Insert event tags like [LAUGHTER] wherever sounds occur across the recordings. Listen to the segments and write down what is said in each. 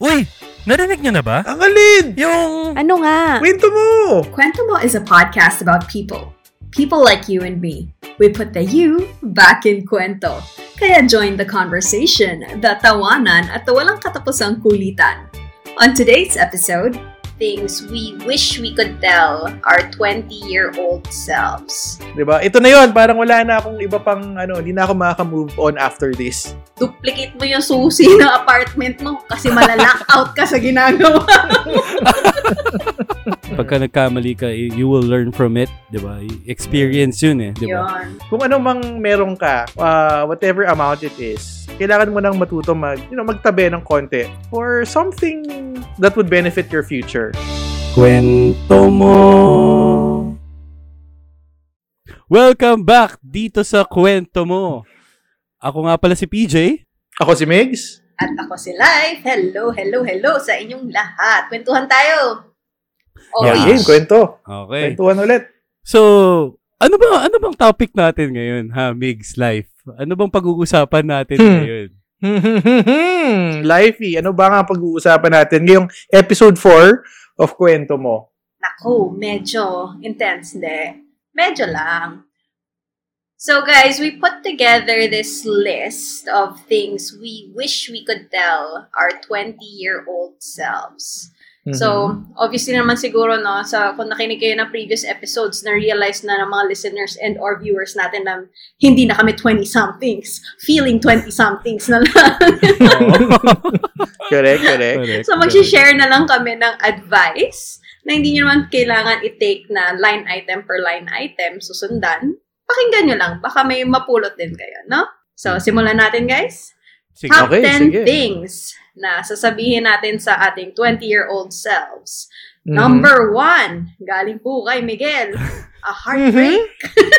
Uy, narinig niyo na ba? Ang alin! Yung... Ano nga? Kwento mo! Kwento Mo is a podcast about people. People like you and me. We put the you back in kwento. Kaya join the conversation, the tawanan at the walang katapusang kulitan. On today's episode, things we wish we could tell our 20-year-old selves. 'Di ba? Ito na yon parang wala na akong iba pang ano, hindi na ako makaka-move on after this. Duplicate mo yung susi ng apartment mo kasi malalock out ka sa ginagawa. [LAUGHS] Pagka nagkamali ka, you will learn from it, di ba? Experience yun eh, di ba? Yun. Kung ano mang meron ka, uh, whatever amount it is, kailangan mo nang matuto mag, you know, magtabi ng konti for something that would benefit your future. Kwento mo. Welcome back dito sa Kwento mo. Ako nga pala si PJ. Ako si Migs. At ako si Life. Hello, hello, hello sa inyong lahat. Kwentuhan tayo. Oh, Yeah, Yeah. game, kwento. Okay. Kwentuhan ulit. So, ano ba ano bang topic natin ngayon, ha, Migs Life? Ano bang pag-uusapan natin Hmm. ngayon? Lifey, ano ba nga pag-uusapan natin ngayong episode 4 of Kwento Mo? Naku, hmm. medyo intense, hindi? Medyo lang. So guys, we put together this list of things we wish we could tell our 20-year-old selves. So, obviously naman siguro, no, sa, kung nakinig kayo ng previous episodes, na-realize na ng mga listeners and or viewers natin na hindi na kami 20-somethings. Feeling 20-somethings na lang. [LAUGHS] correct. Correct, So, mag-share na lang kami ng advice na hindi nyo naman kailangan i-take na line item per line item, susundan. Pakinggan nyo lang. Baka may mapulot din kayo, no? So, simulan natin, guys. Sige. Top Okay, 10 sige. things na sasabihin natin sa ating 20-year-old selves. Mhm. Number one, galing po kay Miguel. A heartbreak.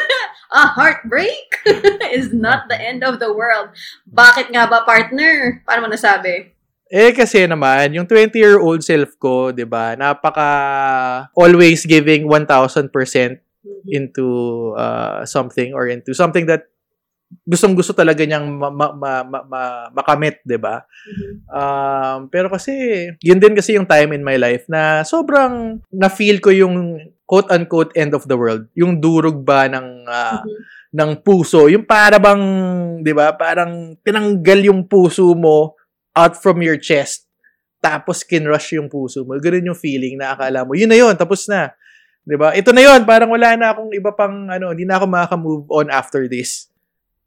[LAUGHS] a heartbreak [LAUGHS] is not the end of the world. Bakit nga ba, partner? Paano mo nasabi? Eh kasi naman, yung 20-year-old self ko, 'di ba? Napaka always giving 1000% into uh, something or into something that gustong-gusto talaga niyang ma- ma- ma- ma- ma- makamit, 'di ba? Um, pero kasi, yun din kasi yung time in my life na sobrang na-feel ko yung quote-unquote end of the world. Yung durog ba ng ah, Mhm. ng puso. Yung para bang, 'di ba? Parang tinanggal yung puso mo out from your chest. Tapos kinrush yung puso mo. Ganun yung feeling na akala mo, yun na yun, tapos na. 'Di ba? Ito na yun, parang wala na akong iba pang ano, hindi na ako makaka-move on after this.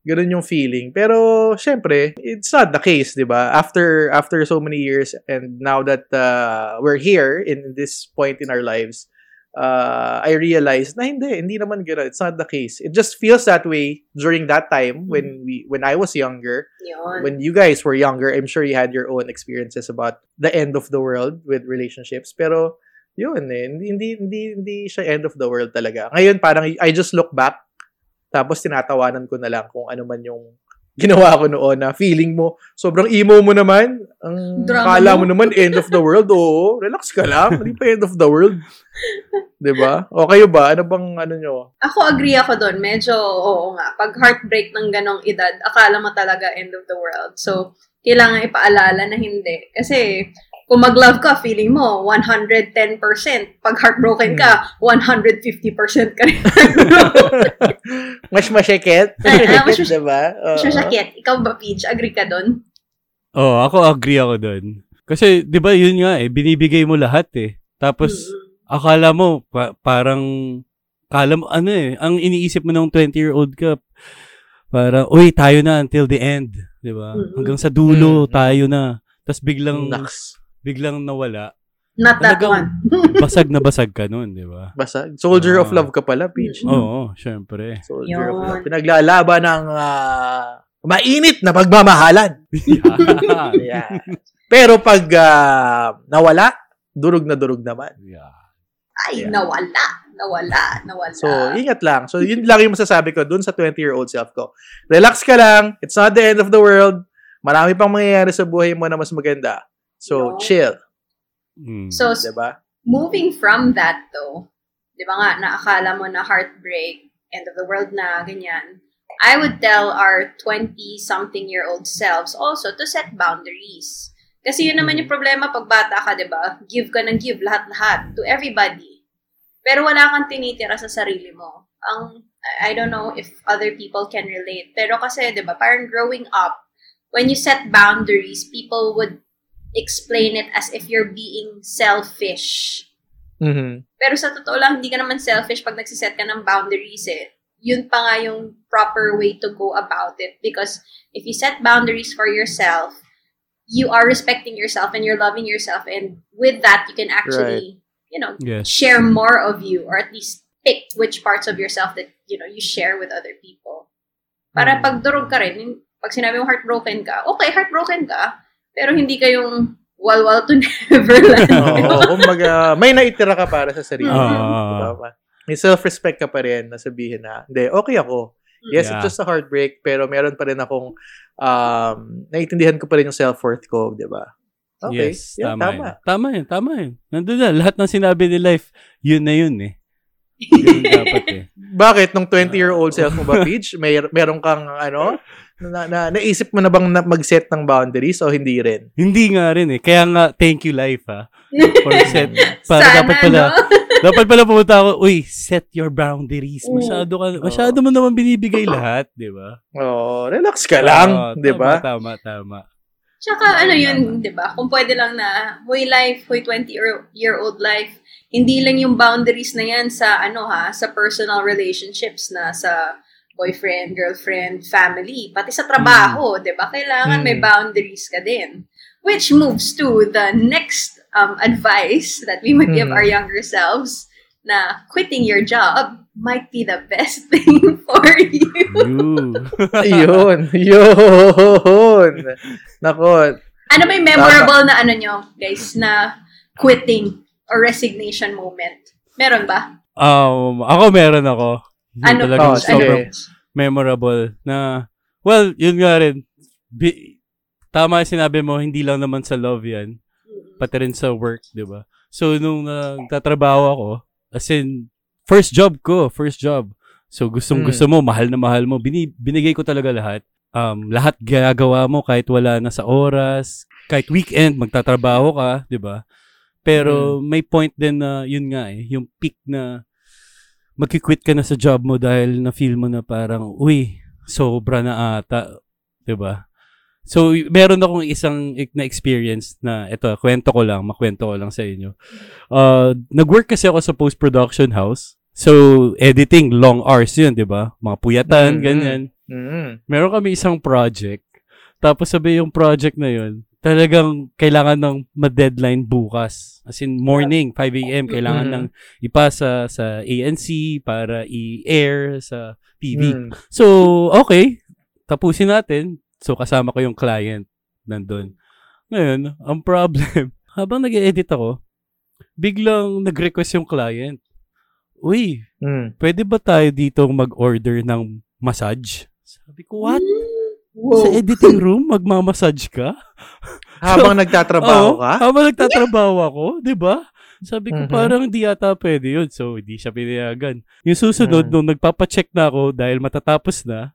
Ganun yung feeling. Pero syempre, it's not the case, 'di ba? After after so many years and now that uh, we're here in this point in our lives, uh, I realized na hindi, hindi naman gano'n. It's not the case. It just feels that way during that time when we when I was younger. Yun. When you guys were younger, I'm sure you had your own experiences about the end of the world with relationships. Pero yun eh, hindi, hindi, hindi, hindi siya end of the world talaga. Ngayon, parang I just look back, tapos tinatawanan ko na lang kung ano man yung ginawa ko noon na feeling mo, sobrang emo mo naman. Ang Drama kala mo. mo naman, end of the world. Oo, relax ka lang. Hindi pa end of the world. 'Di ba? O kayo ba? Ano bang ano nyo? Ako agree ako doon. Medyo, oo nga. Pag heartbreak ng ganong edad, akala mo talaga end of the world. So, kailangan ipaalala na hindi. Kasi, kung mag-love ka, feeling mo 110%. Pag heartbroken ka, 150% ka rin. [LAUGHS] Mas masyakit. Ay, ah, [LAUGHS] mas mas- diba? Oo. Sasakit. Ikaw ba, Peach? Agree ka doon? Oh, ako agree ako doon. Kasi 'di ba yun nga eh, binibigay mo lahat eh. Tapos akala mo pa- parang kala mo ano eh, ang iniisip mo nung 20-year-old ka para uy, tayo na until the end, 'di ba? Hanggang sa dulo Mm. tayo na. Tapos biglang Naks. Biglang nawala. Not that Talagang- one. [LAUGHS] Basag na basag ka noon, 'di ba? Basta, soldier of Ah. love ka pala, Peach. Oo, syempre. Soldier of Yun. love. Pinaglalaban ng ah, mainit na pagmamahalan. [LAUGHS] yeah. [LAUGHS] Yeah. Pero pag ah, nawala, durog na durog naman. yeah. Ay, Yeah. nawala. Nawala. Nawala. So, ingat lang. So, yun lang yung masasabi ko dun sa 20-year-old self ko. Relax ka lang. It's not the end of the world. Marami pang mangyayari sa buhay mo na mas maganda. So, No. chill. Mm. so, Diba? moving from that though, di ba nga, naakala mo na heartbreak, end of the world na, ganyan. I would tell our 20-something-year-old selves also to set boundaries. Kasi yun naman yung problema pag bata ka, di ba? Give ka ng give, lahat-lahat, to everybody. Pero wala kang tinitira sa sarili mo. Ang, I don't know if other people can relate. Pero kasi, di ba, parang growing up, when you set boundaries, people would explain it as if you're being selfish. Mhm. Pero sa totoo lang, hindi ka naman selfish pag nagsiset ka ng boundaries eh. Yun pa nga yung proper way to go about it. Because if you set boundaries for yourself, you are respecting yourself and you're loving yourself. And with that, you can actually, you know, Yes. share more of you or at least pick which parts of yourself that, you know, you share with other people. Para Mm. pag durog ka rin, pag sinabi mo heartbroken ka, okay, heartbroken ka, pero hindi ka yung walwal to [LAUGHS] neverland. Oo, kumbaga, may naitira ka para sa sarili. mo. Ah. Diba? May self-respect ka pa rin na sabihin na, hindi, okay ako. Yes, Yeah. it's just a heartbreak, pero meron pa rin akong, um, naiintindihan ko pa rin yung self-worth ko, di ba? Okay. Yes, Yeah, tama, tama. Yun. Tama yun, tama yun. Nandun na, lahat ng sinabi ni Life, yun na yun eh. [LAUGHS] Yun dapat eh. Bakit? Nung 20-year-old self mo ba, Peach? May, meron kang, ano, na, na, naisip mo na bang na, mag-set ng boundaries o hindi rin? Hindi nga rin eh. Kaya nga, thank you Life ha. [LAUGHS] For set. Para Sana, dapat pala, no? [LAUGHS] dapat pala pumunta ako, uy, set your boundaries. Mm. Masyado ka, masyado mo naman binibigay lahat, di ba? Oh, relax ka lang, Oo, di ba? Tama, tama, tama. Tsaka ano yun, di ba? Kung pwede lang na, huy life, huy 20-year-old life, hindi lang yung boundaries na yan sa ano ha, sa personal relationships na sa boyfriend, girlfriend, family, pati sa trabaho, di ba? Kailangan may Mm. boundaries ka din. Which moves to the next um, advice that we would give Mm. our younger selves na quitting your job might be the best [LAUGHS] thing for you. Ayun, [LAUGHS] yun. Nako, Ano yung memorable na ano nyo, guys, na quitting or resignation moment? Meron ba? Um, ako meron ako. Yung Ano talagang Oh, sige. sobrang memorable na, well, yun nga rin. Bi- tama yung sinabi mo, hindi lang naman sa love yan. Pati rin sa work, di ba? So, nung nagtatrabaho ako, as in, first job ko, first job. So, gustong Mm. gusto mo, mahal na mahal mo. Bini- binigay ko talaga lahat. Um, lahat ginagawa mo kahit wala na sa oras, kahit weekend, magtatrabaho ka, di ba? Pero may point din na, yun nga eh, yung peak na magkikwit ka na sa job mo dahil na feel mo na parang, uy, sobra na ata, 'di ba? So, meron akong isang ik- na experience na, ito, kwento ko lang, makwento ko lang sa inyo. Uh, nag-work kasi ako sa post-production house. So, editing, long hours yun, di ba? Mga puyatan, Mhm. ganyan. Mm. Meron kami isang project. Tapos sabi yung project na yun, talagang kailangan ng ma-deadline bukas. As in, morning, 5 a.m. Kailangan Mhm. ng ipasa sa ANC para i-air sa TV. Mm. So, okay. Tapusin natin. So, kasama ko yung client nandun. Ngayon, ang problem, [LAUGHS] habang nag edit ako, biglang nag-request yung client. Uy, Mm. pwede ba tayo dito mag-order ng massage? Sabi ko, what? Wow. Sa editing [LAUGHS] room, magmamassage ka? Habang [LAUGHS] nagtatrabaho Oo, ka? Habang nagtatrabaho ako, di ba? Sabi ko, Mhm. parang di yata pwede yun. So, hindi siya pinayagan. Yung susunod, Mm. nung nagpapacheck na ako dahil matatapos na,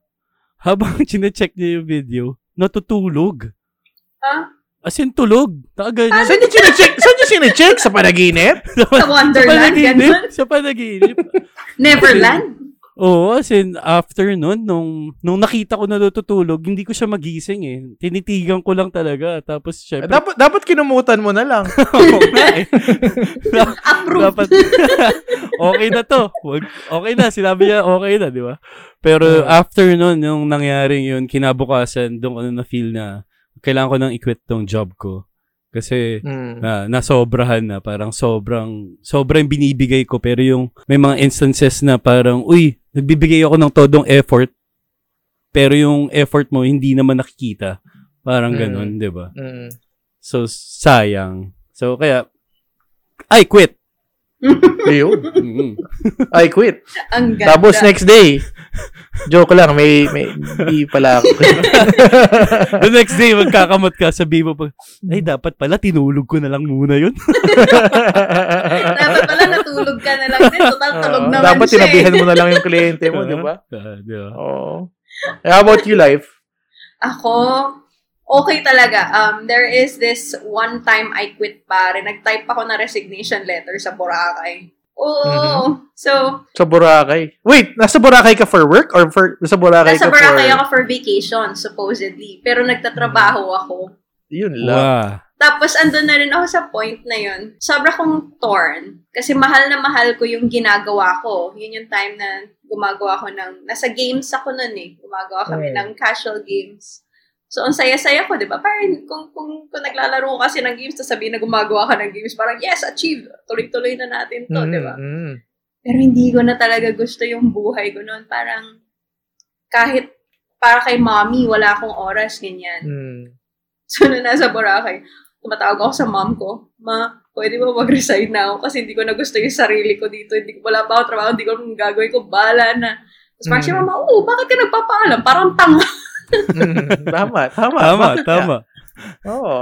habang [LAUGHS] chinecheck niya yung video, natutulog. Ha? As in, tulog. Nakaganyan. Saan niyo sinecheck? Saan niyo sinecheck? Sa panaginip? Sa Wonderland, ganun? Sa panaginip. Neverland? Oo, as in, after nun, nung, nung nakita ko na natutulog, hindi ko siya magising eh. Tinitigan ko lang talaga. Tapos, syempre, Dapat, dapat kinumutan mo na lang. [LAUGHS] Oo nga eh. [LAUGHS] Approve. Dapat, [LAUGHS] okay na to. Wag, okay na, sinabi niya okay na, di ba? Pero Yeah. after nun, yung nangyaring yun, kinabukasan, doon ko na na-feel na kailangan ko nang i-quit tong job ko. Kasi, Mm. na nasobrahan na parang sobrang sobrang binibigay ko pero yung may mga instances na parang uy nagbibigay ako ng todong effort pero yung effort mo hindi naman nakikita parang Mm. ganun 'di ba Mm. so sayang so kaya I quit [LAUGHS] Ayun. Mm. I quit. Ang ganda. Tapos next day, joke lang, may, may, di pala ako. [LAUGHS] the next day magkakamot ka sabi mo pa ay dapat pala tinulog ko na lang muna yun [LAUGHS] Dapat pala natulog ka na lang din. Total [LAUGHS] tulog Oo, naman dapat siya. eh. tinabihan mo na lang yung kliyente mo, di ba? [LAUGHS] Ah, di ba Oo. How about you, life? Ako, okay talaga. Um, there is this one time I quit pare. Nag-type ako na resignation letter sa Boracay. Oo. Mhm. So, Sa Boracay. Wait, nasa Boracay ka for work or for nasa Boracay nasa ka Boracay for... ako for vacation, supposedly. Pero nagtatrabaho ako. Yun lang. Wow. Tapos, andun na rin ako sa point na yun. Sobra kong torn. Kasi mahal na mahal ko yung ginagawa ko. Yun yung time na gumagawa ko ng... Nasa games ako nun eh. Gumagawa kami Mm. ng casual games. So, ang saya-saya ko, di ba? Parang kung, kung, kung naglalaro ka kasi ng games, tapos sabihin na gumagawa ka ng games, parang, yes, achieved. Tuloy-tuloy na natin to, Mm, di ba? mm. Pero hindi ko na talaga gusto yung buhay ko noon. Parang, kahit para kay mommy, wala akong oras, ganyan. Mm. So, nung nasa Boracay, tumatawag ako sa mom ko, Ma, pwede ba mag-resign na ako kasi hindi ko na gusto yung sarili ko dito. Hindi ko wala pa ako trabaho, hindi ko anong gagawin ko, bala na. Tapos parang Mm. siya, mama, oo, bakit ka nagpapaalam? Parang tanga. Mm. [LAUGHS] tama, tama. Tama, Bakit tama. Oo.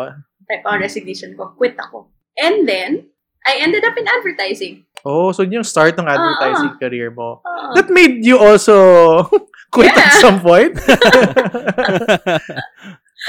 Type ako resignation ko, quit ako. And then, I ended up in advertising. Oh, so yun yung start ng advertising Ah. career mo. Oo. That made you also [LAUGHS] quit at Yeah. some point? [LAUGHS]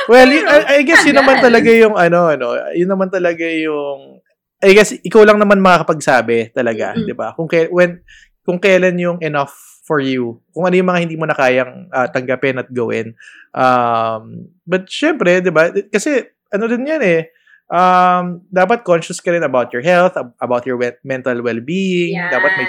well, y- I, I guess yun naman talaga yung ano, ano, yun naman talaga yung I guess ikaw lang naman makakapagsabi talaga, Mm-mm. 'di ba? Kung kay, when kung kailan yung enough for you. Kung ano yung mga hindi mo na kayang ah, tanggapin at gawin. Um, but syempre, 'di ba? Kasi ano din 'yan eh. Um, dapat conscious ka rin about your health, ab- about your we- mental well-being. Yan. Dapat may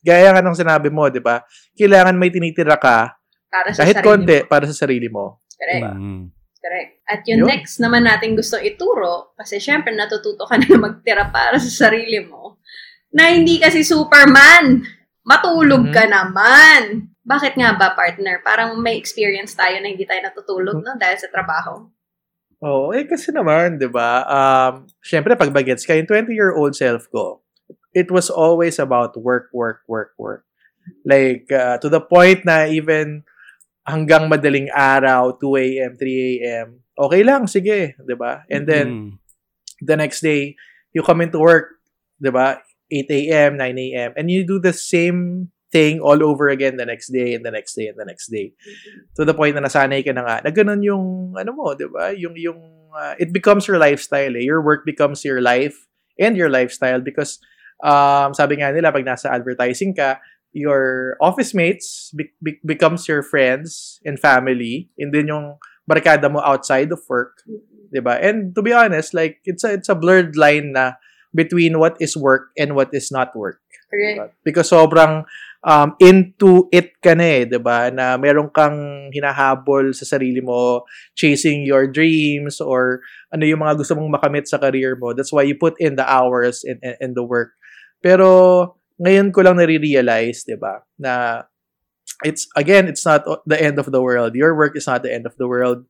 gaya nga ng sinabi mo, 'di ba? Kailangan may tinitira ka para sa kahit sarili konti mo. para sa sarili mo. Correct. Mm. Correct. At yung Yun. next naman natin gusto ituro, kasi syempre natututo ka na magtira para sa sarili mo, na hindi kasi Superman. Matulog Mhm. ka naman. Bakit nga ba, partner? Parang may experience tayo na hindi tayo natutulog, no? Dahil sa trabaho. Oo, eh kasi naman, 'di ba? Um, syempre pag bagets ka, yung 20-year-old self ko, it was always about work, work, work, work. Like uh, to the point na even hanggang madaling araw, 2 a.m., 3 a.m. Okay lang, sige, 'di ba? And then Mm. the next day, you come into work, 'di ba? 8 a.m., 9 a.m. and you do the same thing all over again the next day and the next day and the next day. To the point na nasanay ka na nga, na ganun yung, ano mo, di ba? Yung, yung, uh, it becomes your lifestyle eh. Your work becomes your life and your lifestyle because, um, sabi nga nila, pag nasa advertising ka, your office mates be- be- becomes your friends and family and then yung barkada mo outside of work 'di ba? And to be honest, like it's a it's a blurred line na between what is work and what is not work. Correct. Because sobrang um, into it ka na eh, 'di ba? Na meron kang hinahabol sa sarili mo, chasing your dreams or ano yung mga gusto mong makamit sa career mo. That's why you put in the hours and and, and the work. Pero ngayon ko lang nare-realize, 'di ba? Na it's again, it's not the end of the world. Your work is not the end of the world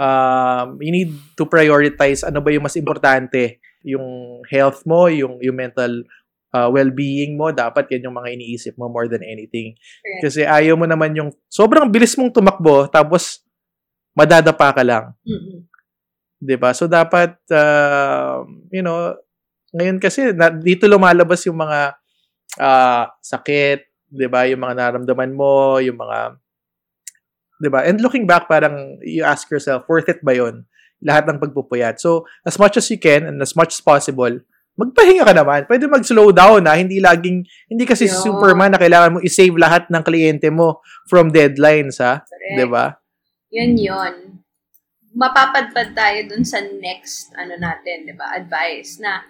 um, you need to prioritize ano ba yung mas importante. Yung health mo, yung, yung mental uh, well-being mo, dapat yan yung mga iniisip mo more than anything. Correct. Kasi ayaw mo naman yung sobrang bilis mong tumakbo, tapos madadapa ka lang. Mm-mm. 'di ba? So dapat uh, you know, ngayon kasi na, dito lumalabas yung mga uh, sakit, 'di ba? Yung mga naramdaman mo, yung mga 'di ba? And looking back parang you ask yourself, worth it ba 'yon? Lahat ng pagpupuyat. So as much as you can and as much as possible, magpahinga ka naman. Pwede mag-slow down na hindi laging hindi kasi Yeah. Superman na kailangan mo i-save lahat ng kliyente mo from deadlines, ha? Correct. 'Di ba? Yun yun. Mapapadpad tayo dun sa next, ano natin, di ba, advice na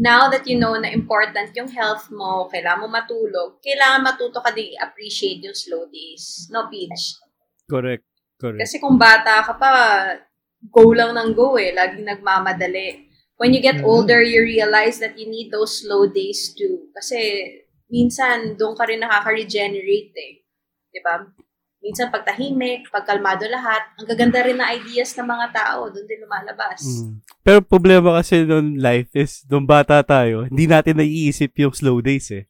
now that you know na important yung health mo, kailangan mo matulog, kailangan matuto ka din i-appreciate yung slow days. No, Peach? Correct. Correct. Kasi kung bata ka pa, go lang ng go eh. Laging nagmamadali. When you get Mhm. older, you realize that you need those slow days too. Kasi minsan, doon ka rin nakaka-regenerate eh. Di ba? Minsan, pag tahimik, pag kalmado lahat, ang gaganda rin na ideas ng mga tao, doon din lumalabas. Mm. Pero problema kasi nung life is, nung bata tayo, hindi natin naiisip yung slow days eh.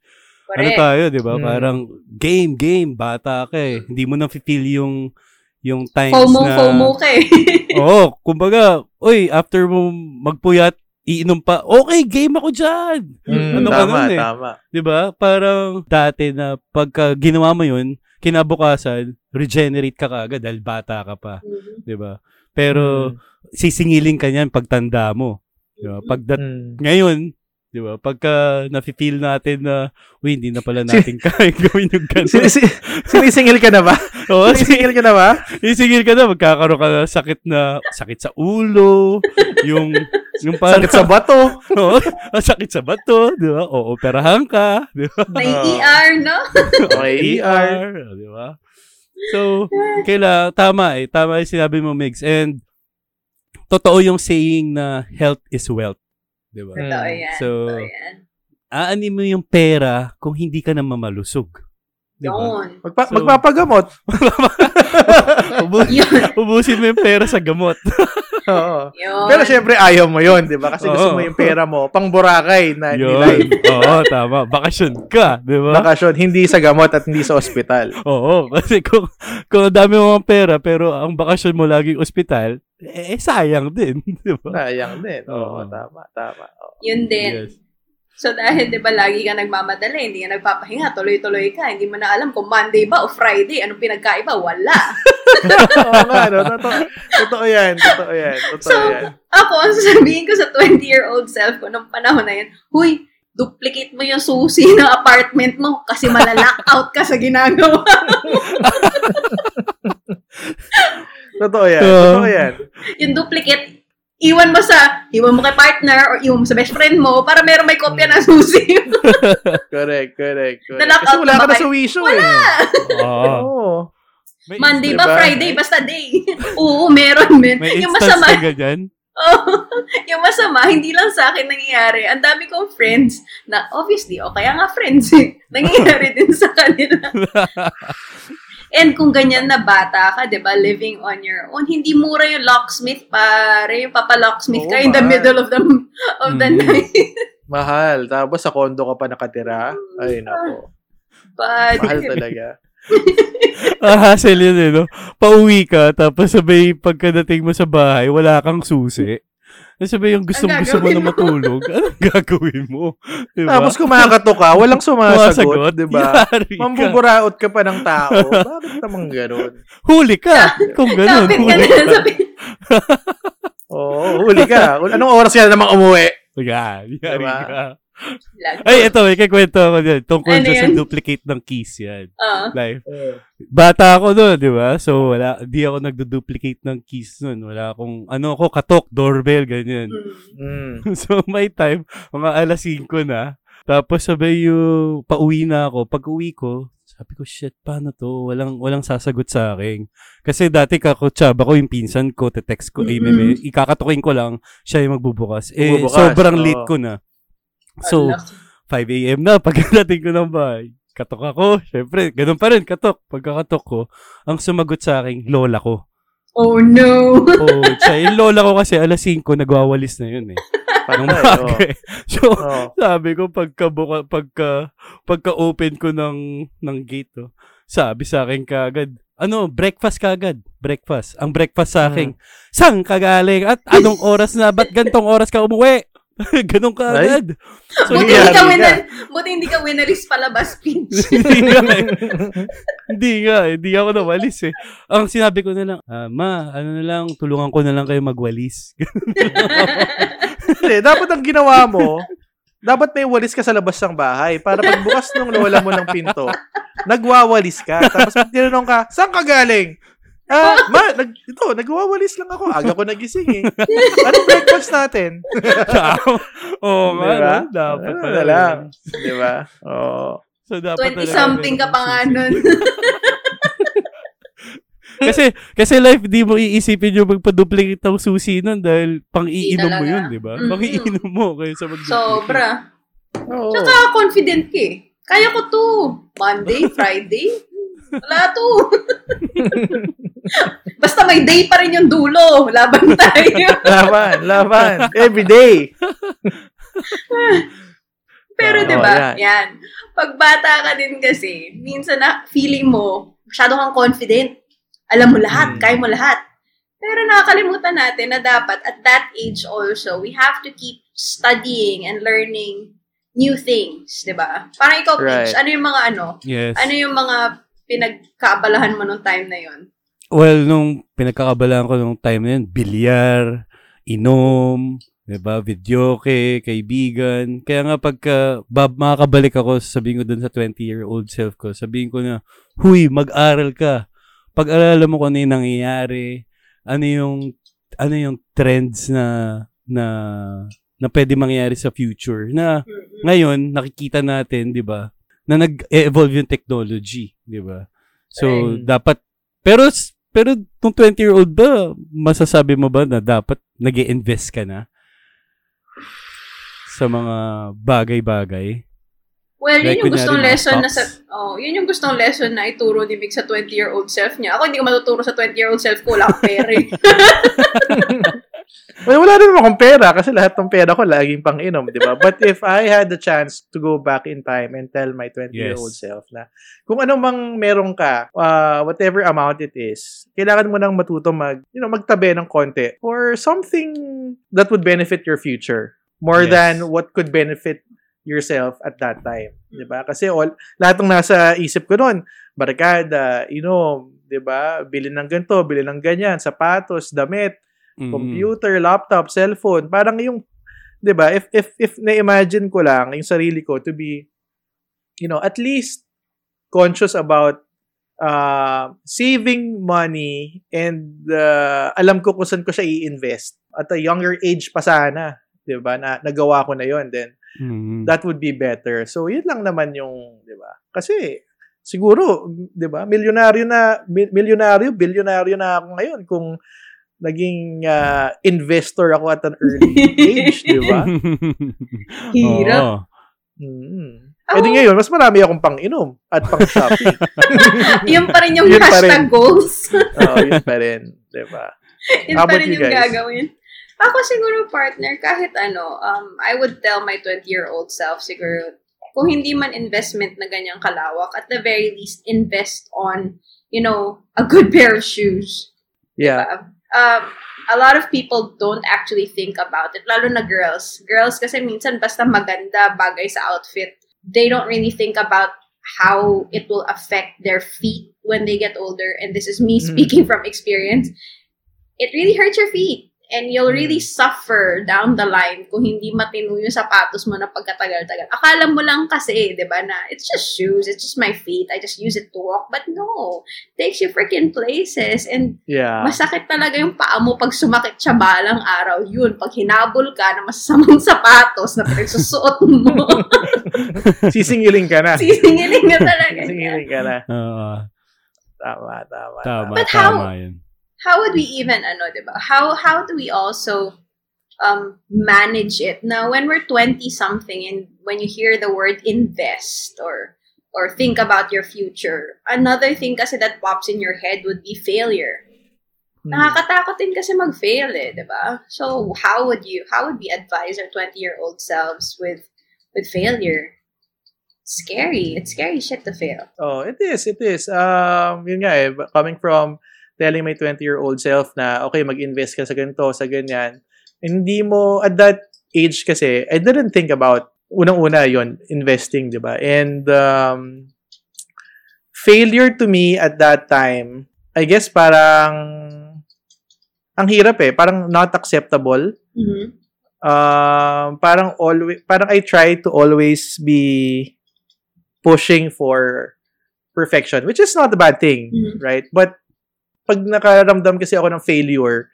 Ano Correct. tayo, di ba? Mm. Parang game, game, bata ka eh. Hindi mo na feel yung yung times FOMO, na... FOMO ka eh. [LAUGHS] Oo, kumbaga, oy, after mo magpuyat, iinom pa, okay, game ako dyan. Mm, Ano ka tama, nun eh? tama. 'Di ba? Parang dati na pagka ginawa mo 'yun, kinabukasan, regenerate ka kaagad dahil bata ka pa, Mhm. 'di ba? Pero Mm. sisingilin ka niyan pagtanda mo. Di ba? Pag dat- Mm. ngayon, di ba, pagka nafe-feel natin na, uy, hindi na pala natin [LAUGHS] kaya gawin yung gano'n. Sinisi- sinisingil ka na ba? [LAUGHS] Oo, Sinisingil ka na ba? Sisingil ka na, magkakaroon ka na sakit na, sakit sa ulo, yung, yung parang, Sakit sa bato. [LAUGHS] Oo, sakit sa bato, di ba? O, operahan ka, di ba? May. ER, no? [LAUGHS] Okay, ER. Di ba? So, kaila, tama eh. Tama yung sinabi mo, Migs. And, totoo yung saying na health is wealth. Di ba? Totoo yan. So, totoo yan. Aanin mo yung pera kung hindi ka na mamalusog. Di ba? Yun. Magpa- So- magpapagamot. [LAUGHS] Ubu- Yun. ubusin mo yung pera sa gamot. Oo. Yun. Pero syempre ayaw mo yon, 'di ba? Kasi gusto Oo. mo yung pera mo pang Boracay na Yun. life. Oo, tama. Bakasyon ka, di ba? Bakasyon, hindi sa gamot at hindi sa ospital. Oo, [LAUGHS] kasi kung, kung ang dami mo ang pera, pero ang bakasyon mo laging ospital, eh, sayang din, [LAUGHS] di ba? Sayang din. Oo, Oo. tama, tama. Oo. Yun din. Yes. So dahil 'di ba lagi ka nagmamadali, hindi ka nagpapahinga, tuloy-tuloy ka, hindi mo na alam kung Monday ba o Friday, anong pinagkaiba, wala. [LAUGHS] Oo nga, no? Totoo, totoo yan. Totoo yan. Totoo So, yan. Ako, ang sasabihin ko sa 20-year-old self ko nung panahon na yun, huy, duplicate mo yung susi ng apartment mo kasi malalock out ka sa ginagawa. [LAUGHS] Totoo yan. Oo. Totoo yan. yung duplicate, iwan mo sa, iwan mo kay partner or iwan mo sa best friend mo para meron may kopya ng susi. [LAUGHS] Correct, correct. correct. Kasi wala na ka ba na sa wisyo Wala! eh. [LAUGHS] Oo. May, Monday Diba? ba, Friday, basta day. [LAUGHS] Oo, meron, men. may Yung instance masama, na ganyan. Oh, yung masama, hindi lang sa akin nangyayari. Ang dami kong friends na obviously, o kaya nga friends eh, nangyayari din sa kanila. And kung ganyan na bata ka, di ba, living on your own, hindi mura yung locksmith, pare. Yung papa-locksmith Oo, ka in the mahal. middle of the of the Mm. night. [LAUGHS] Mahal. Tapos sa kondo ka pa nakatira. Ay, nako. But, Mahal talaga. [LAUGHS] ah, hassle yun eh, no? Pauwi ka, tapos sabay pagkadating mo sa bahay, wala kang susi. Tapos sabay yung gustong gusto mo na mo? matulog, anong [LAUGHS] gagawin mo? Diba? Tapos kumakato ka, walang sumasagot, di ba? Mambuburaot ka pa ng tao. Bakit naman ganun? Huli ka! Kung ganun, huli ka. Oo, huli ka. Anong oras ka namang umuwi? Yan, yari Diba? Ay, ito, may kikwento ako dyan. Tungkol Ano dyan sa duplicate ng keys yan. Ah. Life. Bata ako doon, di ba? So, wala, di ako nagdo-duplicate ng keys nun. Wala akong, ano ako, katok, doorbell, ganyan. Mm. [LAUGHS] So, may time, mga alas 5 na. Tapos sabay yung, pauwi na ako. Pag uwi ko, sabi ko, shit, paano to? Walang, walang sasagot sa akin. Kasi dati kakutsaba ko yung pinsan ko, te-text ko, Mm-mm. ay, meme, ikakatukin ko lang, siya yung magbubukas. Eh, Magbubukas, sobrang oo. late ko na. So, Ala. 5 a.m. na, [LAUGHS] pagkadating ko ng bahay, katok ako. Syempre, ganun pa rin, katok. Pagkakatok ko, ang sumagot sa akin, lola ko. Oh no. [LAUGHS] Oh, siya, yung lola ko kasi alas 5, nagwawalis na yun eh. [LAUGHS] Patay, umaga oo. eh. So, Oo. sabi ko, pagka, buka, pagka, pagka-open ko ng, ng gate, oh, sabi sa akin kagad, ano, breakfast kagad. Breakfast. Ang breakfast sa akin, saan ka galing? At anong oras na? Ba't gantong oras ka umuwi? [LAUGHS] Ganun ka Ay. agad. So, buti hindi ka winal, buti hindi ka winalis palabas pinch. [LAUGHS] hindi nga eh. Hindi nga eh. Hindi ako nawalis eh. Ang sinabi ko na lang, ah, ma, ano na lang, tulungan ko na lang kayo magwalis. [LAUGHS] Hindi, dapat ang ginawa mo, dapat may walis ka sa labas ng bahay para pagbukas nung lola mo ng pinto, nagwawalis ka. Tapos pag tinanong ka, saan ka galing? Ah, [LAUGHS] ma, nag, ito, nagwawalis lang ako. Aga ko nagising eh. Anong breakfast natin? [LAUGHS] Oo nga, Diba? no? dapat Ano pala. na lang. Di ba? Oo. So, dapat 20 talaga something ka meron pa nga nun. [LAUGHS] kasi, kasi life, di mo iisipin yung magpa-duplicate ng susi nun dahil pang-iinom mo yun, di ba? Mhm. Pang-iinom mo kayo sa mag-duplicate. Sobra. Oo. Tsaka confident ka eh. Kaya ko to. Monday, Friday. Wala to. [LAUGHS] Basta may day pa rin yung dulo. Laban tayo. [LAUGHS] Laban, laban. Every day. [LAUGHS] Pero Oo, 'di ba? yan. Yan. Pag bata ka din kasi, minsan na feeling mo masyado kang confident. Alam mo lahat, Hmm. kaya mo lahat. Pero nakakalimutan natin na dapat at that age also, we have to keep studying and learning new things, 'di ba? Parang ikaw, Peach, Right. ano yung mga ano? Yes. Ano yung mga pinagkaabalahan mo nung time na yon? Well, nung pinagkakabalaan ko nung time na yun, bilyar, inom, 'di ba? Videoke, kaibigan. Kaya nga pagka bab makakabalik ako, sabihin ko dun sa 20-year-old self ko, sabihin ko na, "Huy, mag-aral ka. Pag-aralan mo kung ano yung nangyayari, ano yung ano yung trends na na na pwede mangyari sa future na ngayon nakikita natin, 'di ba? Na nag-evolve yung technology, 'di ba? So Right. dapat pero pero nung 20-year-old ba, masasabi mo ba na dapat nag invest ka na sa mga bagay-bagay? Well, yun Like, yung gustong lesson na sa... Oh, yun yung gustong lesson na ituro ni Mick sa 20-year-old self niya. Ako hindi ko matuturo sa 20-year-old self ko. Wala akong pera eh. [LAUGHS] Well, wala rin akong pera kasi lahat ng pera ko laging pang inom, di ba? But if I had the chance to go back in time and tell my 20-year-old Yes. self na kung ano mang meron ka, uh, whatever amount it is, kailangan mo nang matuto mag, you know, magtabi ng konti for something that would benefit your future more Yes. than what could benefit yourself at that time, 'di ba? Kasi all lahat ng nasa isip ko noon, barkada, inom, 'di ba? Bilhin ng ganito, bilhin ng ganyan, sapatos, damit, Computer, laptop, cellphone, parang yung 'di ba? If if if na-imagine ko lang yung sarili ko to be you know, at least conscious about uh, saving money and uh, alam ko kung saan ko siya i-invest at a younger age pa sana, 'di ba? Na nagawa ko na 'yon then Mm. that would be better. So, yun lang naman yung, di ba? Kasi, siguro, di ba, milyonaryo na, mi- milyonaryo, bilyonaryo na ako ngayon kung naging ah, investor ako at an early [LAUGHS] age, di ba? [LAUGHS] Hirap. Oo. Mm. Ako- Eh di ngayon, mas marami akong pang-inom at pang-shopping. [LAUGHS] yun pa rin yung Yun hashtag rin. goals. Oo, yun pa rin, di ba? yun How pa rin yung guys? gagawin. Ako siguro, partner, kahit ano, um, I would tell my 20-year-old self, siguro, kung hindi man investment na ganyang kalawak, at the very least, invest on, you know, a good pair of shoes. Yeah. Um, a lot of people don't actually think about it, lalo na girls. Girls kasi minsan basta maganda, bagay sa outfit, they don't really think about how it will affect their feet when they get older. And this is me Mhm. speaking from experience. It really hurts your feet. And you'll really Mm. suffer down the line kung hindi matino yung sapatos mo na pagkatagal-tagal. Akala mo lang kasi, di ba, na it's just shoes, it's just my feet, I just use it to walk. But no, takes you freaking places. And Yeah. Masakit talaga yung paa mo pag sumakit siya balang araw. Yun, pag hinabol ka na masasamang [LAUGHS] sapatos na pinagsusuot mo, [LAUGHS] Sisingiling ka na. sisingiling ka talaga. Sisingiling ka na. Oo. Tama, tama. Tama, But how- tama yun. How would we even, ano, diba? How, how do we also um, manage it? Now, when we're 20-something and when you hear the word invest or or think about your future, another thing kasi that pops in your head would be failure. Hmm. Nakakatakot din kasi mag-fail eh, di ba? So, how would you, how would we advise our 20-year-old selves with with failure? Scary. It's scary shit to fail. Oh, it is, it is. Um, yun nga eh, coming from telling my 20-year-old self na, okay, mag-invest ka sa ganito, sa ganyan. Hindi mo, at that age kasi, I didn't think about, unang-una yon investing, di ba? And, um, failure to me at that time, I guess parang, ang hirap eh, parang not acceptable. Mhm. um, parang always parang I try to always be pushing for perfection, which is not a bad thing, Mhm. right? But pag nakaramdam kasi ako ng failure,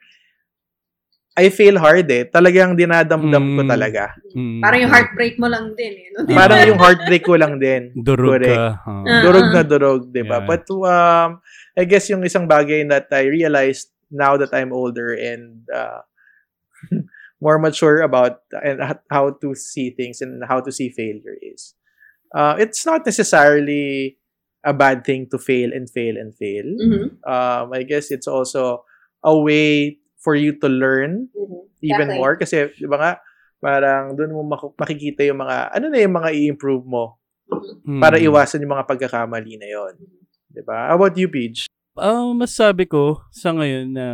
I fail hard eh. Talagang dinadamdam ko Mm. talaga. Mm. Parang yung heartbreak mo lang din eh. No? Parang [LAUGHS] yung heartbreak ko lang din. Durog Correct. ka. Ah. Durog na durog, di ba? Yeah. But um, I guess yung isang bagay that I realized now that I'm older and uh, [LAUGHS] more mature about and how to see things and how to see failure is uh, it's not necessarily a bad thing to fail and fail and fail. Mhm. Um, I guess it's also a way for you to learn Mhm. even Exactly. more kasi di ba nga parang doon mo mak- makikita yung mga ano na yung mga i-improve mo Mm. para iwasan yung mga pagkakamali na yon. 'Di ba? How about you, Peach? Ah, masabi ko sa ngayon na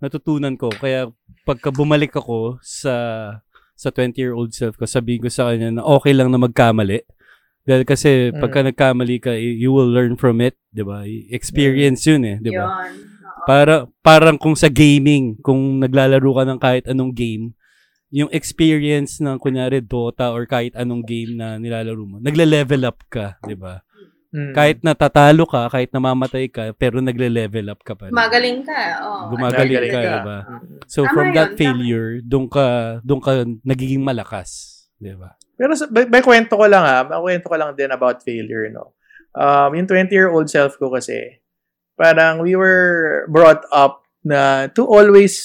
natutunan ko kaya pagka bumalik ako sa sa 20-year-old self ko, sabihin ko sa kanya na okay lang na magkamali. Dahil kasi Mm. pagka nagkamali ka, you will learn from it, 'di ba? Experience 'yun eh, 'di ba? Para, parang kung sa gaming, kung naglalaro ka ng kahit anong game, yung experience ng kunyari Dota or kahit anong game na nilalaro mo, nagle-level up ka, di ba? Mm. Kahit natatalo ka, kahit namamatay ka, pero nagle-level up ka pa rin. Magaling ka. Oh. Gumagaling Magaling ka, ka. diba? Mm. So Tama from yun, that failure, doon ka doon ka nagiging malakas, 'di ba? Pero sa, may, may kwento ko lang ah, may kwento ko lang din about failure, no. Um, yung 20-year-old self ko kasi, parang we were brought up na to always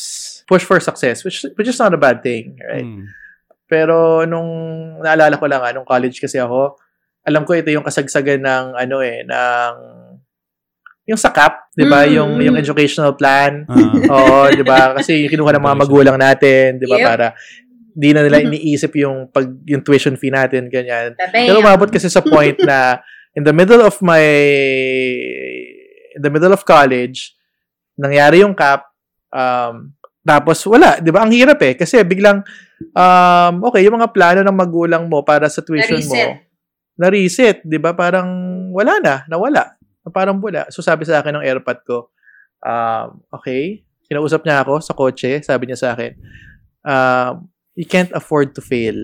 push for success, which which is not a bad thing, right? Mm. Pero nung naalala ko lang ah, nung college kasi ako, alam ko ito yung kasagsagan ng ano eh, ng yung sakap, 'di ba? Mm. Yung yung educational plan. Ah. Oo, 'di ba? Kasi yung kinuha ng mga magulang natin, 'di ba, Yep. para di na nila Mhm. iniisip yung pag yung tuition fee natin ganyan. Pero umabot kasi sa point na in the middle of my in the middle of college, nangyari yung cap um tapos wala, 'di ba? Ang hirap eh kasi biglang um okay, yung mga plano ng magulang mo para sa tuition mo Na-reset. na-reset, 'di ba? Parang wala na, nawala. Parang wala. So sabi sa akin ng airpod ko, um, okay, kinausap niya ako sa kotse, sabi niya sa akin, um, you can't afford to fail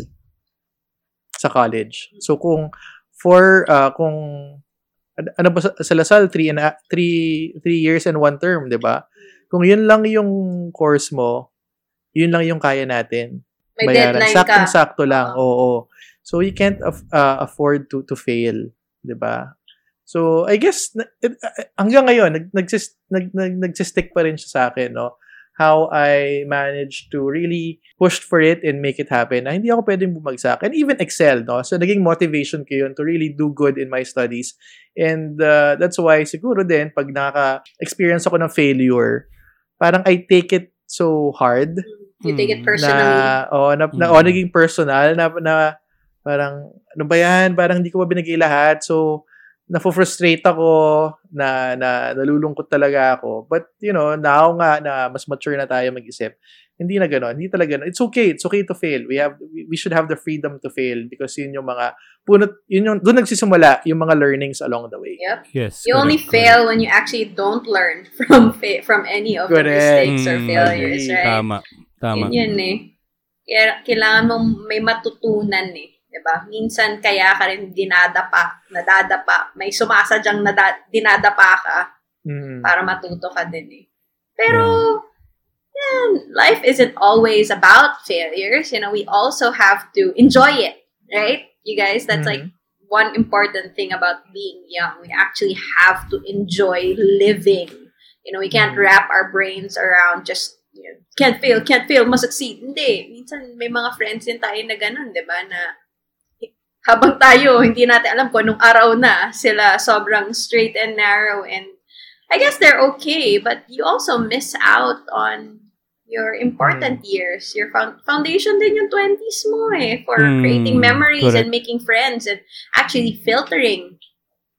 sa college. So kung for uh, kung an- ano ba sa, sa Lasal 3 and 3 3 years and one term, 'di ba? Kung yun lang yung course mo, yun lang yung kaya natin May bayaran. deadline ka. Saktong-sakto lang. Oo. So you can't uh, afford to to fail, 'di ba? So I guess it- uh, hanggang ngayon nag nag, nag nagsistick pa rin siya sa akin, no? How I managed to really push for it and make it happen. Na hindi ako pwedeng bumagsak and even excel, no? So naging motivation ko yun to really do good in my studies. And uh, that's why siguro din pag nakaka-experience ako ng failure, parang I take it so hard You take it Mm. personally. na oh na, na Mm. oh, naging personal na, na parang ano ba yan parang hindi ko pa binigay lahat so na-frustrate ako na, na nalulungkot talaga ako but you know now nga na mas mature na tayo mag-isip hindi na gano'n hindi talaga gano'n. it's okay it's okay to fail we have we, we should have the freedom to fail because yun yung mga punot yun yung doon nagsisimula yung mga learnings along the way Yep. Yes. You only correct, fail when you actually don't learn [LAUGHS] from fa- from any of the Correct. mistakes or Mm, failures, right? Tama. Tama. Yun yun eh. Kaya kailangan mong may matutunan eh. 'Di ba? Minsan kaya ka rin dinadapa, nadadapa, may sumasadyang nada, dinadapa ka Mm. para matuto ka din eh. Pero yeah, life isn't always about failures. You know, we also have to enjoy it, right? You guys, that's like Mhm. one important thing about being young. We actually have to enjoy living. You know, we can't Mhm. wrap our brains around just you know, can't fail, can't fail, must succeed. Hindi. Minsan may mga friends din tayo na ganun, di ba? Na habang tayo, hindi natin alam kung anong araw na sila sobrang straight and narrow and I guess they're okay, but you also miss out on your important years. Your found- foundation din yung 20s mo eh for Mm, creating memories correct. and making friends and actually filtering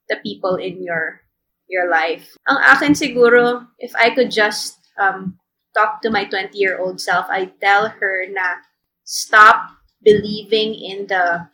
the people in your your life. Ang akin siguro, if I could just um, talk to my 20-year-old self, I'd tell her na stop believing in the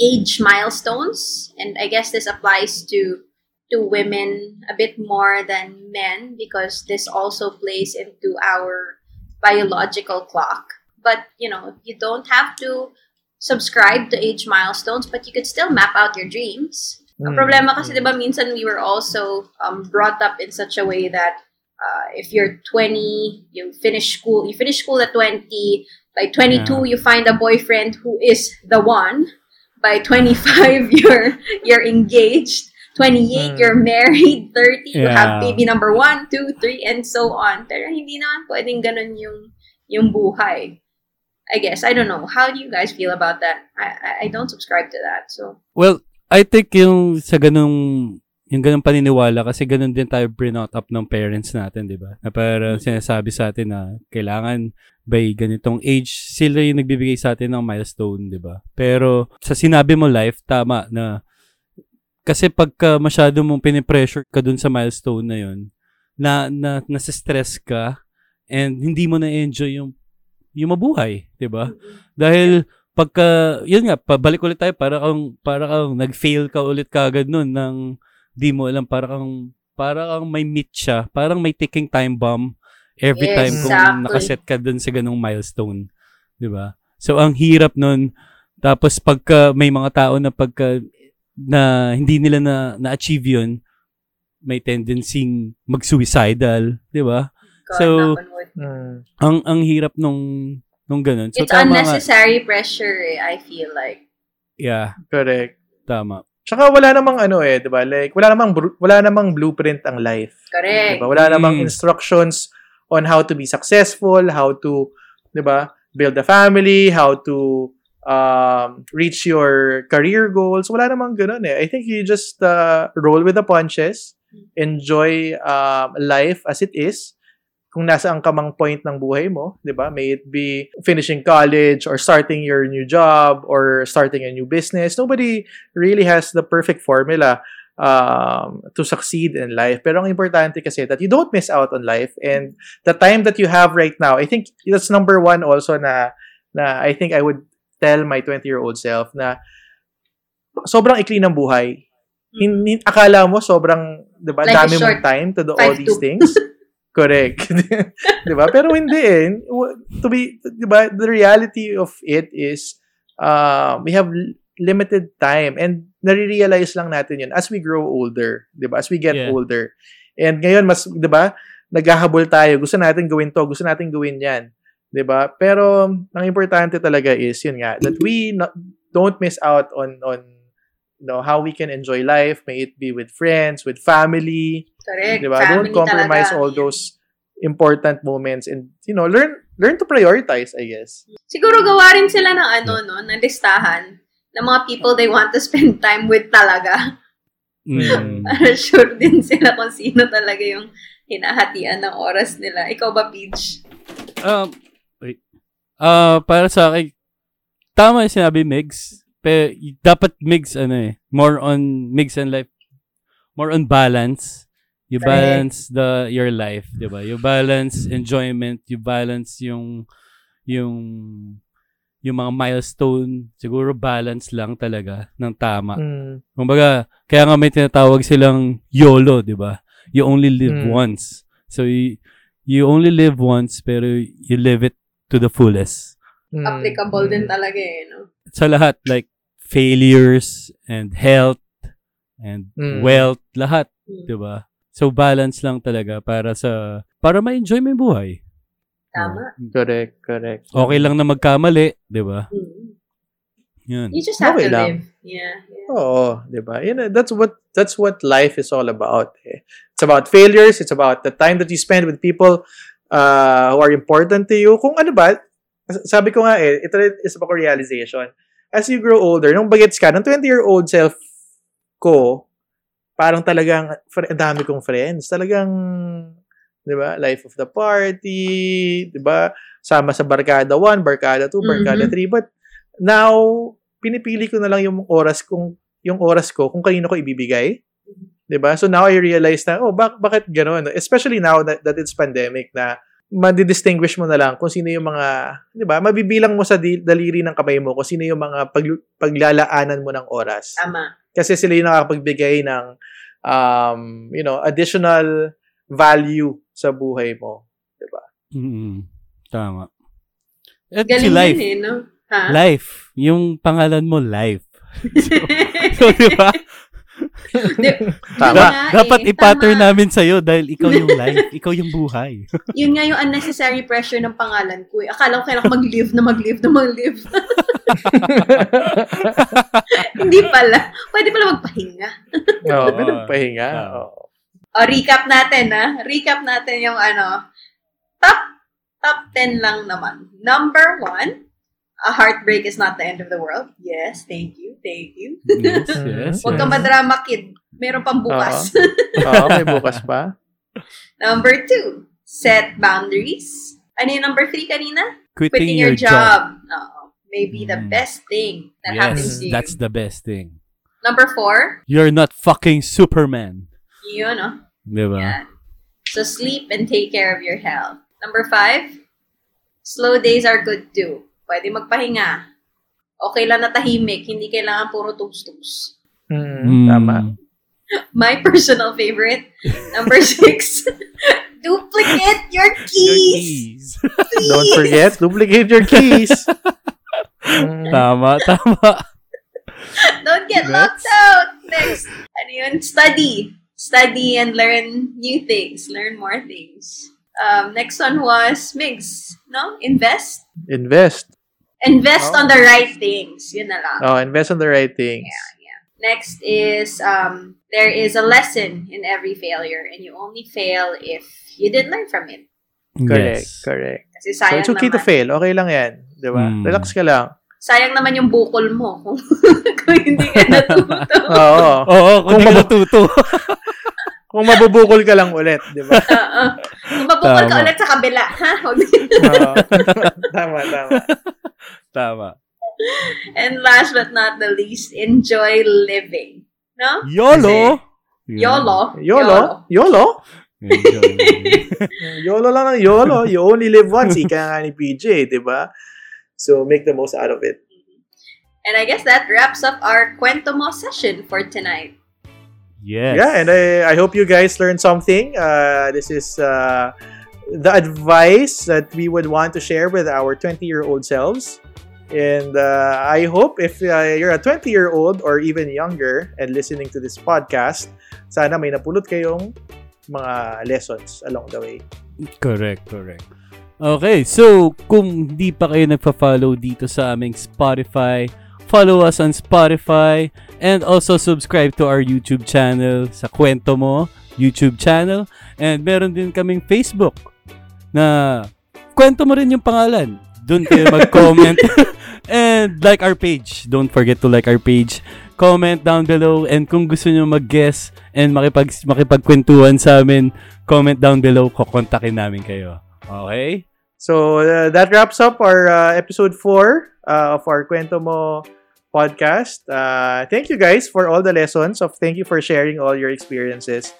age milestones. And I guess this applies to to women a bit more than men because this also plays into our biological clock. But, you know, you don't have to subscribe to age milestones, but you could still map out your dreams. Ang Mm. problema kasi, di ba, minsan we were also um, brought up in such a way that uh, if you're 20, you finish school, you finish school at 20, by 22, you find a boyfriend who is the one. By 25, [LAUGHS] you're you're engaged. 28, Mm. you're married. 30, you have Yeah. baby number one, two, three, and so on. Pero hindi naman pwedeng ganun yung, yung buhay. I guess. I don't know. How do you guys feel about that? I, I, I don't subscribe to that. So, Well, I think yung sa ganung yung ganung paniniwala kasi ganun din tayo brought up ng parents natin, 'di ba? Na parang sinasabi sa atin na kailangan by ganitong age sila yung nagbibigay sa atin ng milestone, 'di ba? Pero sa sinabi mo life tama na kasi pagka masyado mong pinipressure ka dun sa milestone na yun, na, na nasa-stress ka and hindi mo na-enjoy yung yung mabuhay, 'di ba? Dahil pagka yun nga pabalik ulit tayo para kang para kang nag-fail ka ulit kagad noon ng di mo alam para kang parang may meet siya. Parang may ticking time bomb every time kung exactly. nakaset ka dun sa ganung milestone. 'Di ba? So, ang hirap nun. Tapos, pagka may mga tao na pagka na hindi nila na na-achieve yun, may tendency mag-suicidal, 'di ba? So. Mm. Ang ang hirap nung nung ganun. So It's tama nga. unnecessary pressure, eh, I feel like. Yeah, Correct. tama. Tsaka wala namang ano eh, 'di ba? Like wala namang bru- wala namang blueprint ang life. Correct. Diba? Wala namang Mm. instructions on how to be successful, how to, 'di ba, build a family, how to um, reach your career goals. Wala namang ganun eh. I think you just uh, roll with the punches, enjoy um, life as it is. Kung nasaan ka mang point ng buhay mo, 'di ba? May it be finishing college or starting your new job or starting a new business. Nobody really has the perfect formula um, to succeed in life. Pero ang importante kasi that you don't miss out on life and the time that you have right now, I think that's number one also na, na I think I would tell my 20-year-old self na sobrang ikli ng buhay. Hindi, akala mo sobrang, di ba, Life is dami mong time to do all these to. things. [LAUGHS] Correct. [LAUGHS] di ba? Pero hindi eh. To be, di ba, the reality of it is uh, we have limited time and nare-realize lang natin yun as we grow older, 'di ba? As we get Yeah. older. And ngayon mas 'di ba, naghahabol tayo, gusto natin gawin 'to, gusto natin gawin 'yan, 'di ba? Pero ang importante talaga is yun nga that we not, don't miss out on on you know how we can enjoy life, may it be with friends, with family, Correct. 'di ba? Family Don't compromise talaga. all those important moments and you know, learn learn to prioritize, I guess. Siguro gawa rin sila ng ano, no, ng listahan ng mga people they want to spend time with talaga. Mm. [LAUGHS] Para sure din sila kung sino talaga yung hinahatian ng oras nila. Ikaw ba, Peach? Um, wait. Ah, para sa akin, tama yung sinabi, Migs. Pero, dapat Migs, ano eh, more on Migs and life, more on balance. You balance the your life, 'di ba? You balance enjoyment, you balance yung yung yung mga milestone, siguro balance lang talaga ng tama. Mm. Kumbaga, kaya nga may tinatawag silang YOLO, 'di ba? You only live Mm. once. So you, you only live once pero you live it to the fullest. Mm. Applicable Mm. din talaga eh, no? Sa lahat like failures and health and Mm. wealth, lahat, Hmm. 'di ba? So balance lang talaga para sa para ma-enjoy mo yung buhay. Tama. Correct, correct. Okay lang na magkamali, 'di ba? Mm. Yun. You just have Okay to lang. live. Yeah. yeah. Oo, 'di ba? Yun, eh, that's what that's what life is all about. eh. It's about failures, it's about the time that you spend with people uh, who are important to you. Kung ano ba, sabi ko nga eh, ito rin is about realization. As you grow older, nung bagets ka, nung 20-year-old self ko, parang talagang, ang dami kong friends. Talagang, di ba, life of the party, di ba, sama sa barkada 1, barkada 2, barkada Mhm. 3. But now, pinipili ko na lang yung oras kung yung oras ko kung kanino ko ibibigay. 'Di ba? So now I realize na oh bak bakit ganoon? Especially now that, that it's pandemic na madidistinguish mo na lang kung sino yung mga, 'di ba? Mabibilang mo sa di- daliri ng kamay mo kung sino yung mga pag- paglalaanan mo ng oras. Tama. Kasi sila yung nakakapagbigay ng um, you know, additional value sa buhay mo, 'di ba? Mm. Tama. At si Galing life. yun eh, no? Ha? Life. Yung pangalan mo, life. [LAUGHS] [LAUGHS] So, di ba? Tama. Nga Dapat eh, i-pattern tama. namin sa'yo dahil ikaw yung life. [LAUGHS] ikaw yung buhay. Yun nga yung unnecessary pressure ng pangalan ko eh. Akala ko kailangan mag-live na mag-live na mag-live. Hindi pala. Pwede pala magpahinga. Oo, pwede pahinga. Tama. Oo. O, recap natin ha. Recap natin yung ano. Top, top 10 lang naman. Number one, a heartbreak is not the end of the world. Yes, thank you, thank you. Yes, [LAUGHS] yes, Huwag yes. kang madrama kid. Meron pang bukas. Oo, may bukas pa. [LAUGHS] number two, set boundaries. Ano yung number three kanina? Quitting, Quitting your, job. Oo. Maybe the Mm. best thing that happens Yes, to you. that's the best thing. Number four, You're not fucking Superman. yun, no? Di ba? Yan. So sleep and take care of your health. Number five, slow days are good too. Pwede magpahinga. Okay lang na tahimik, hindi kailangan puro tugs-tugs. Mm, Mm. Tama. [LAUGHS] My personal favorite, number [LAUGHS] six, [LAUGHS] duplicate your Your keys. keys. Don't forget, duplicate your keys. Mm. tama, tama. Don't get Next. locked out. Next, ano yun? Study. Study and learn new things. Learn more things. Um, next one was Migs. No? Invest. Invest. Invest Oh. on the right things. Yun na lang. Oh, invest on the right things. Next is um, there is a lesson in every failure and you only fail if you didn't learn from it. Correct, Yes. correct. Kasi So, it's okay to naman. fail. Okay lang yan. Di ba? Mm. Relax ka lang. Sayang naman yung bukol mo [LAUGHS] kung, kung hindi ka natuto. [LAUGHS] Oo. Oo, kung Kung ka mabu- natuto. [LAUGHS] Kung mabubukol ka lang ulit, di ba? Oo. Kung mabukol ka Tama. ulit sa kabila, ha? Huwag- Oo. tama, tama. tama. And last but not the least, enjoy living. No? YOLO! YOLO. YOLO? YOLO? Enjoy. YOLO lang ng YOLO. You only live once. Ika nga ni PJ, di ba? So, make the most out of it. And I guess that wraps up our Kwento Mo session for tonight. yes. Yeah, and I, I hope you guys learned something. Uh, this is uh, the advice that we would want to share with our 20-year-old selves. And uh, I hope if uh, you're a 20-year-old or even younger and listening to this podcast, sana may napulot kayong mga lessons along the way. Correct, correct. Okay, so kung di pa kayo nagpa-follow dito sa aming Spotify, follow us on Spotify and also subscribe to our YouTube channel sa Kwento Mo YouTube channel and meron din kaming Facebook na Kwento Mo rin yung pangalan. Doon kayo [LAUGHS] mag-comment and like our page. Don't forget to like our page. Comment down below and kung gusto nyo mag-guess and makipag makipagkwentuhan sa amin, comment down below, kokontakin namin kayo. Okay? So uh, that wraps up our uh, episode 4 uh, of our Kwento Mo podcast. Uh, thank you guys for all the lessons of thank you for sharing all your experiences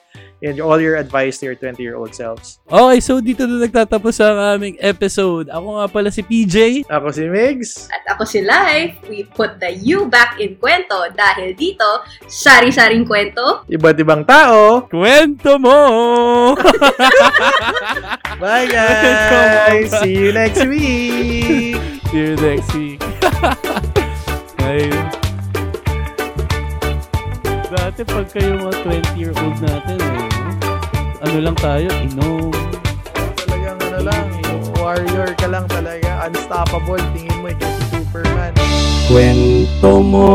and all your advice to your 20-year-old selves. Okay, so dito na nagtatapos ang aming episode. Ako nga pala si PJ. Ako si Migs. At ako si Life, we put the you back in kwento dahil dito, sari-saring kwento. Iba't ibang tao. Kwento mo! [LAUGHS] Bye guys! See you next week! [LAUGHS] See you next week. [LAUGHS] Ayun. Dati pag kayo mga 20-year-old natin, eh, ano lang tayo, inom. Talagang ano lang, warrior ka lang talaga. Unstoppable. Tingin mo ikaw si Superman. Kwento mo!